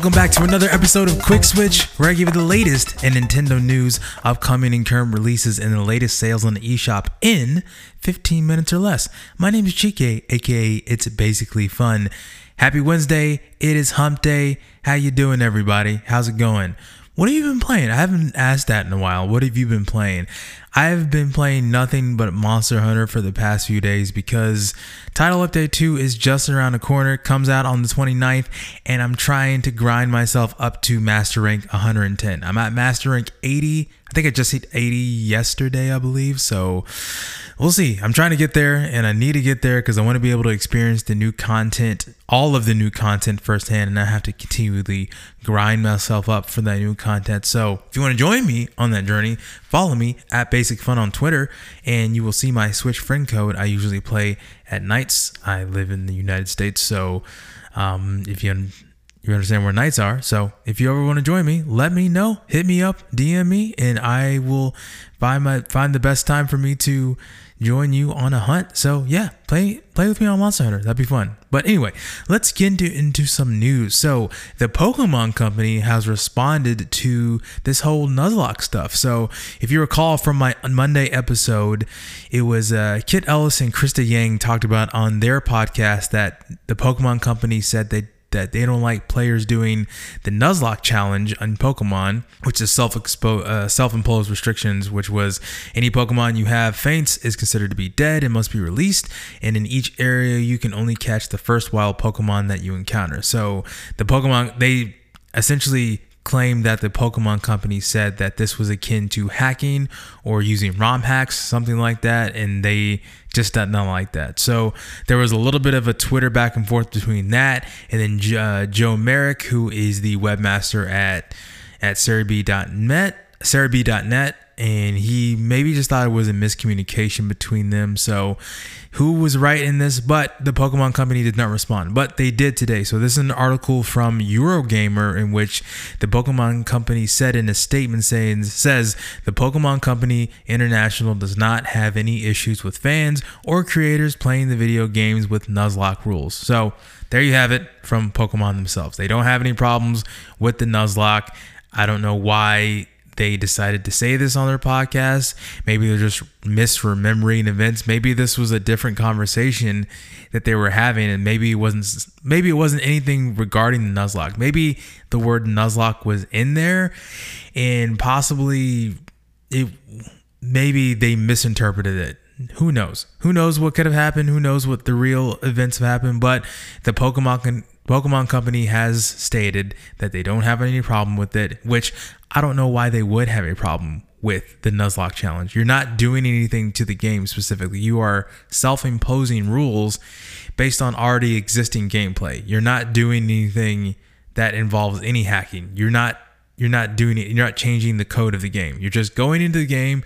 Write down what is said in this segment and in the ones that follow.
Welcome back to another episode of Quick Switch, where I give you the latest in Nintendo news, upcoming and current releases, and the latest sales on the eShop in 15 minutes or less. My name is Chike, aka It's Basically Fun. Happy Wednesday! It is Hump Day. How you doing, everybody? How's it going? What have you been playing? I haven't asked that in a while. What have you been playing? I've been playing nothing but Monster Hunter for the past few days because Title Update 2 is just around the corner, comes out on the 29th, and I'm trying to grind myself up to Master Rank 110. I'm at Master Rank 80. I think I just hit 80 yesterday, I believe. So we'll see. I'm trying to get there, and I need to get there because I want to be able to experience the new content, all of the new content firsthand, and I have to continually grind myself up for that new content. So if you want to join me on that journey, follow me at Basic Fun on Twitter, and you will see my Switch friend code. I usually play at nights. I live in the United States, so um, if you you understand where nights are. So if you ever want to join me, let me know. Hit me up, DM me, and I will find my find the best time for me to join you on a hunt. So yeah, play play with me on Monster Hunter. That'd be fun. But anyway, let's get into, into some news. So the Pokemon Company has responded to this whole Nuzlocke stuff. So if you recall from my Monday episode, it was uh, Kit Ellis and Krysta Yang talked about on their podcast that the Pokemon Company said they that they don't like players doing the Nuzlocke challenge on Pokemon, which is self uh, self-imposed restrictions, which was any Pokemon you have faints is considered to be dead and must be released, and in each area you can only catch the first wild Pokemon that you encounter. So the Pokemon they essentially claimed that the Pokemon company said that this was akin to hacking or using ROM hacks, something like that, and they just not, like that. So there was a little bit of a Twitter back and forth between that and then uh, Joe Merrick, who is the webmaster at at Serebii.net, Serebii.net, and he maybe just thought it was a miscommunication between them. So who was right in this, but the Pokemon Company did not respond. But they did today. So this is an article from Eurogamer in which the Pokemon Company said in a statement saying says the Pokemon Company International does not have any issues with fans or creators playing the video games with Nuzlocke rules. So there you have it from Pokemon themselves. They don't have any problems with the Nuzlocke. I don't know why they decided to say this on their podcast. Maybe they're just misremembering events. Maybe this was a different conversation that they were having, and maybe it wasn't. Maybe it wasn't anything regarding the Nuzlocke. Maybe the word Nuzlocke was in there, and possibly it. Maybe they misinterpreted it who knows? Who knows what could have happened? Who knows what the real events have happened? But the Pokemon Pokemon Company has stated that they don't have any problem with it, which I don't know why they would have a problem with the Nuzlocke challenge. You're not doing anything to the game specifically. You are self-imposing rules based on already existing gameplay. You're not doing anything that involves any hacking. You're not you're not doing it. You're not changing the code of the game. You're just going into the game.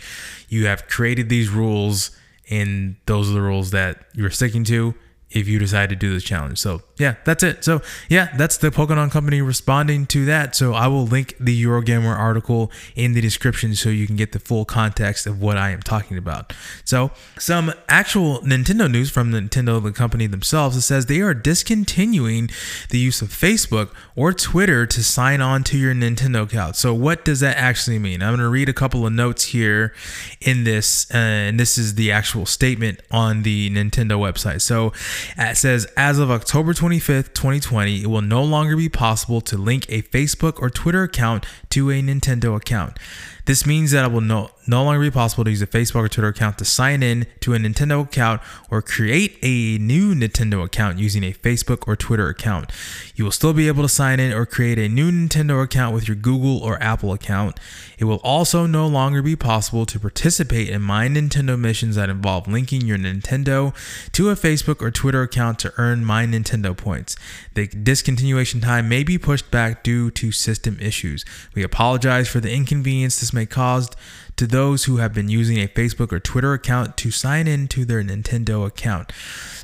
You have created these rules and those are the rules that you're sticking to if you decide to do this challenge. So yeah, that's it. So yeah, that's the Pokemon Company responding to that. So I will link the Eurogamer article in the description so you can get the full context of what I am talking about. So some actual Nintendo news from Nintendo, the company themselves, it says they are discontinuing the use of Facebook or Twitter to sign on to your Nintendo account. So what does that actually mean? I'm going to read a couple of notes here in this, uh, and this is the actual statement on the Nintendo website. So Uh, it says as of October 25th, 2020, it will no longer be possible to link a Facebook or Twitter account to a Nintendo account. This means that it will no, no longer be possible to use a Facebook or Twitter account to sign in to a Nintendo account or create a new Nintendo account using a Facebook or Twitter account. You will still be able to sign in or create a new Nintendo account with your Google or Apple account. It will also no longer be possible to participate in My Nintendo missions that involve linking your Nintendo to a Facebook or Twitter account to earn My Nintendo points. The discontinuation time may be pushed back due to system issues. We apologize for the inconvenience this may cause to those who have been using a Facebook or Twitter account to sign in to their Nintendo account.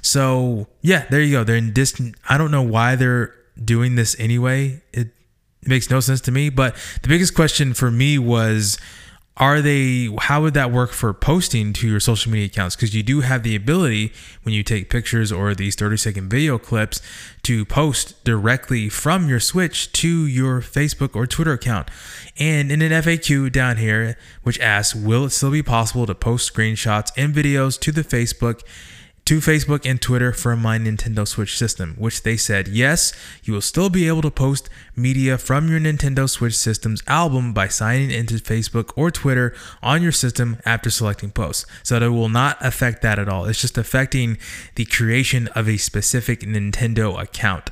So, yeah, there you go. They're in dis- I don't know why they're doing this anyway. It makes no sense to me, but the biggest question for me was are they how would that work for posting to your social media accounts? Because you do have the ability when you take pictures or these 30 second video clips to post directly from your switch to your facebook or twitter account. And in an faq down here which asks will it still be possible to post screenshots and videos to the facebook to Facebook and Twitter from my Nintendo Switch system, which they said, yes, you will still be able to post media from your Nintendo Switch system's album by signing into Facebook or Twitter on your system after selecting posts. So that will not affect that at all. It's just affecting the creation of a specific Nintendo account.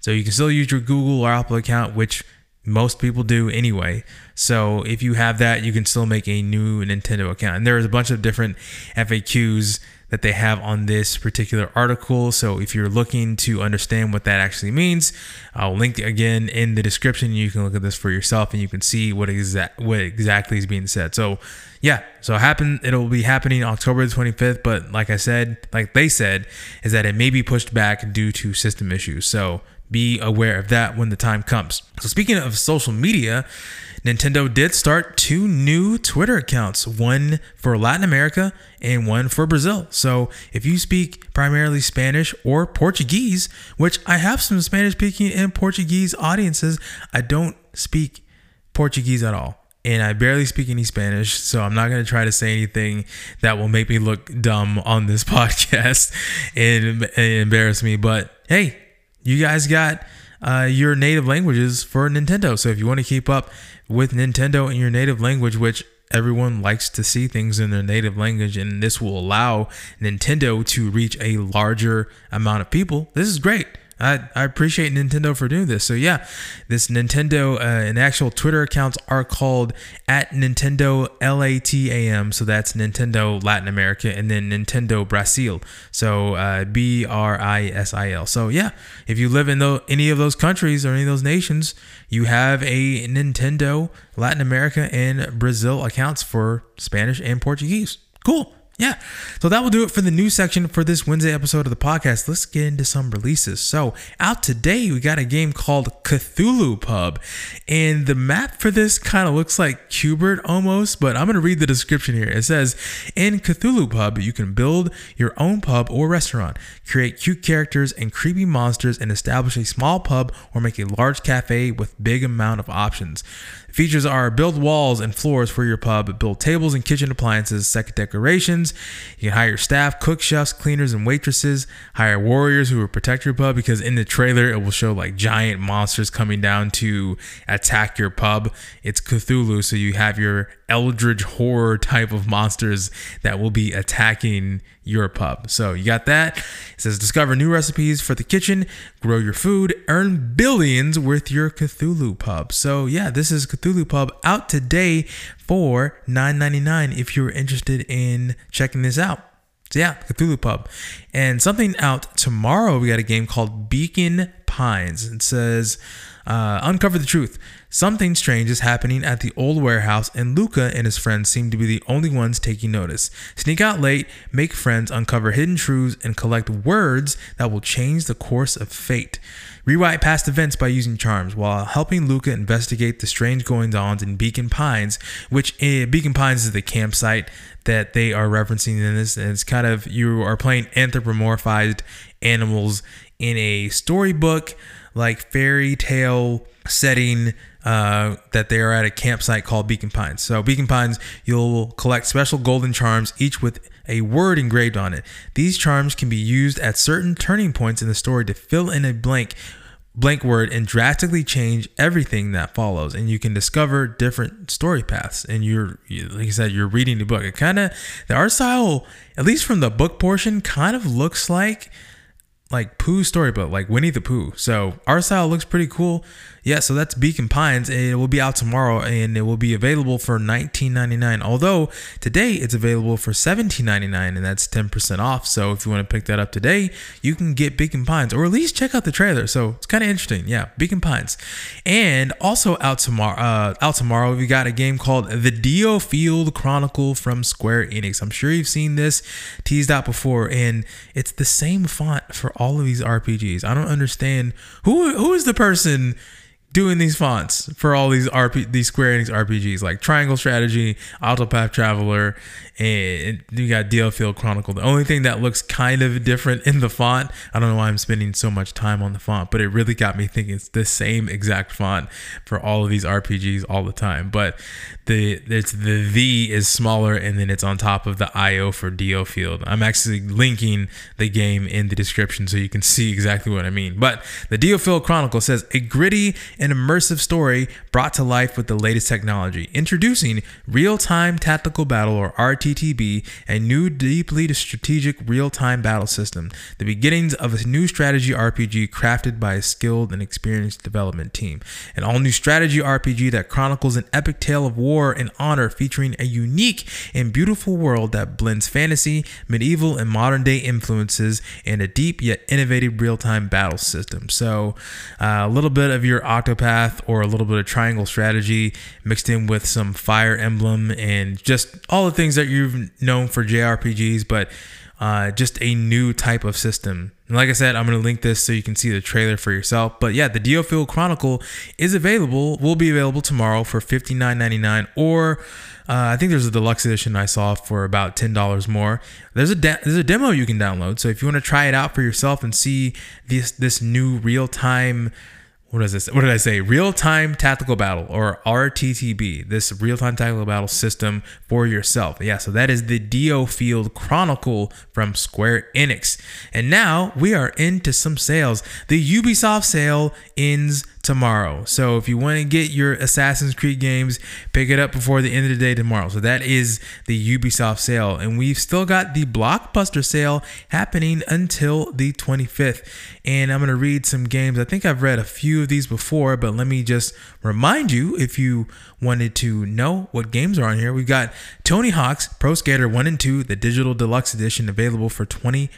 So you can still use your Google or Apple account, which most people do anyway. So if you have that, you can still make a new Nintendo account. And there's a bunch of different FAQs that they have on this particular article. So if you're looking to understand what that actually means, I'll link again in the description. You can look at this for yourself and you can see what exact what exactly is being said. So yeah, so happen it'll be happening October the 25th, but like I said, like they said, is that it may be pushed back due to system issues. So be aware of that when the time comes. So speaking of social media, Nintendo did start two new Twitter accounts, one for Latin America and one for Brazil. So if you speak primarily Spanish or Portuguese, which I have some Spanish speaking and Portuguese audiences, I don't speak Portuguese at all. And I barely speak any Spanish, so I'm not going to try to say anything that will make me look dumb on this podcast and, and embarrass me. But hey, you guys got uh, your native languages for Nintendo. So if you want to keep up with Nintendo in your native language, which everyone likes to see things in their native language, and this will allow Nintendo to reach a larger amount of people, this is great. I, I appreciate Nintendo for doing this. So yeah, this Nintendo uh, and actual Twitter accounts are called at Nintendo LATAM. So that's Nintendo Latin America and then Nintendo Brazil. So uh, B R I S I L. So yeah, if you live in the, any of those countries or any of those nations, you have a Nintendo Latin America and Brazil accounts for Spanish and Portuguese. Cool. Yeah. So that will do it for the news section for this Wednesday episode of the podcast. Let's get into some releases. So, out today, we got a game called Cthulhu Pub. And the map for this kind of looks like Q*bert almost, but I'm going to read the description here. It says In Cthulhu Pub, you can build your own pub or restaurant, create cute characters and creepy monsters, and establish a small pub or make a large cafe with big amount of options. Features are build walls and floors for your pub, build tables and kitchen appliances, second decorations. You can hire staff, cook, chefs, cleaners, and waitresses. Hire warriors who will protect your pub because in the trailer it will show like giant monsters coming down to attack your pub. It's Cthulhu, so you have your eldritch horror type of monsters that will be attacking your pub. So you got that. It says discover new recipes for the kitchen, grow your food, earn billions with your Cthulhu pub. So yeah, this is Cthulhu pub out today for $9.99 if you're interested in checking this out. So yeah, Cthulhu Pub. And something out tomorrow, we got a game called Beacon Pines. It says, uh, uncover the truth. Something strange is happening at the old warehouse, and Luca and his friends seem to be the only ones taking notice. Sneak out late, make friends, uncover hidden truths, and collect words that will change the course of fate. Rewrite past events by using charms while helping Luca investigate the strange goings ons in Beacon Pines, which uh, Beacon Pines is the campsite that they are referencing in this. And it's kind of you are playing anthropomorphized animals in a storybook like fairy tale setting uh, that they are at a campsite called Beacon Pines. So, Beacon Pines, you'll collect special golden charms, each with a word engraved on it. These charms can be used at certain turning points in the story to fill in a blank blank word and drastically change everything that follows. And you can discover different story paths. And you're like i said you're reading the book. It kind of the art style at least from the book portion kind of looks like like Pooh storybook, like Winnie the Pooh. So art style looks pretty cool yeah, so that's Beacon Pines. It will be out tomorrow and it will be available for $19.99. Although today it's available for $17.99 and that's 10% off. So if you want to pick that up today, you can get Beacon Pines or at least check out the trailer. So it's kind of interesting. Yeah, Beacon Pines. And also out tomorrow, uh, out tomorrow, we got a game called The DioField Chronicle from Square Enix. I'm sure you've seen this teased out before, and it's the same font for all of these RPGs. I don't understand who who is the person doing these fonts for all these RP these Square Enix RPGs like Triangle Strategy, Octopath Traveler, and you got DioField Chronicle. The only thing that looks kind of different in the font, I don't know why I'm spending so much time on the font, but it really got me thinking it's the same exact font for all of these RPGs all the time. But the it's the V is smaller and then it's on top of the IO for DioField. I'm actually linking the game in the description so you can see exactly what I mean. But the DioField Chronicle says a gritty and immersive story brought to life with the latest technology. Introducing real-time tactical battle or RTTB, a new deeply strategic real-time battle system. The beginnings of a new strategy RPG crafted by a skilled and experienced development team. An all-new strategy RPG that chronicles an epic tale of war and honor featuring a unique and beautiful world that blends fantasy, medieval, and modern day influences and a deep yet innovative real time battle system. So, uh, a little bit of your Octopath or a little bit of Triangle strategy mixed in with some Fire Emblem and just all the things that you've known for JRPGs, but uh, just a new type of system. And like I said, I'm going to link this so you can see the trailer for yourself. But yeah, the DioField Chronicle is available, will be available tomorrow for $59.99 or uh, I think there's a deluxe edition I saw for about ten dollars more. There's a de- there's a demo you can download. So if you want to try it out for yourself and see this this new real time what is this? What did I say? Real time tactical battle or RTTB, this real time tactical battle system for yourself. Yeah, so that is the DioField Chronicle from Square Enix. And now we are into some sales. The Ubisoft sale ends tomorrow. So if you want to get your Assassin's Creed games, pick it up before the end of the day tomorrow. So that is the Ubisoft sale. And we've still got the Blockbuster sale happening until the 25th. And I'm going to read some games. I think I've read a few of these before, but let me just remind you if you wanted to know what games are on here, we've got Tony Hawk's Pro Skater 1 and 2, the digital deluxe edition, available for $25.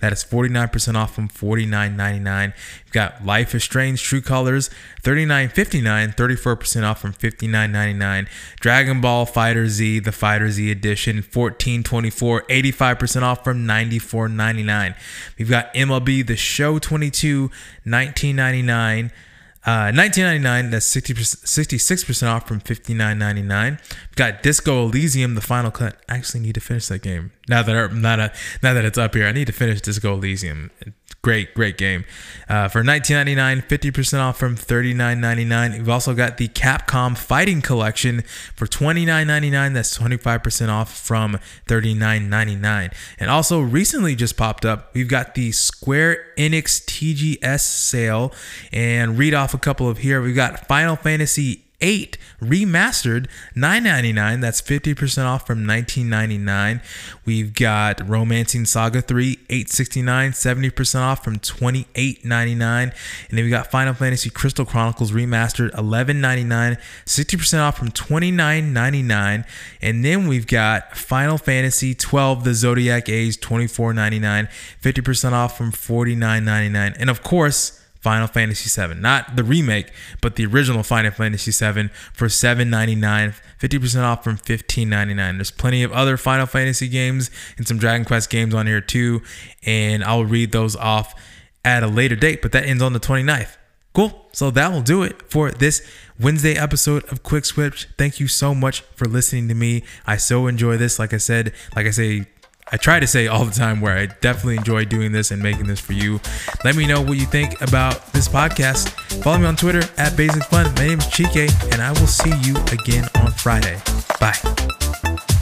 That is 49% off from $49.99. You've got Life is Strange True Colors, $39.59, 34% off from $59.99. Dragon Ball FighterZ, the FighterZ edition, $14.24, 85% off from $94.99. We've got MLB The Show 22, $19.99. Uh, 19.99. That's 60 66% off from 59.99. Got Disco Elysium, the final cut. I actually need to finish that game now that that now that it's up here. I need to finish Disco Elysium. Great, great game. Uh, for 19.99, 50% off from 39.99. We've also got the Capcom Fighting Collection for 29.99. That's 25% off from 39.99. And also recently just popped up, we've got the Square Enix TGS sale. And read off a couple of here. We've got Final Fantasy 8 remastered 9.99 that's 50% off from 19.99 we've got romancing saga 3 869 70% off from 28.99 and then we got final fantasy crystal chronicles remastered 11.99 60% off from 29.99 and then we've got final fantasy 12 the zodiac age 24.99 50% off from 49.99 and of course Final Fantasy VII, not the remake, but the original Final Fantasy VII for $7.99, 50% off from $15.99. There's plenty of other Final Fantasy games and some Dragon Quest games on here too, and I'll read those off at a later date, but that ends on the 29th. Cool. So that will do it for this Wednesday episode of Quick Switch. Thank you so much for listening to me. I so enjoy this. Like I said, like I say I try to say all the time where I definitely enjoy doing this and making this for you. Let me know what you think about this podcast. Follow me on Twitter at Basic Fun. My name is Chike, and I will see you again on Friday. Bye.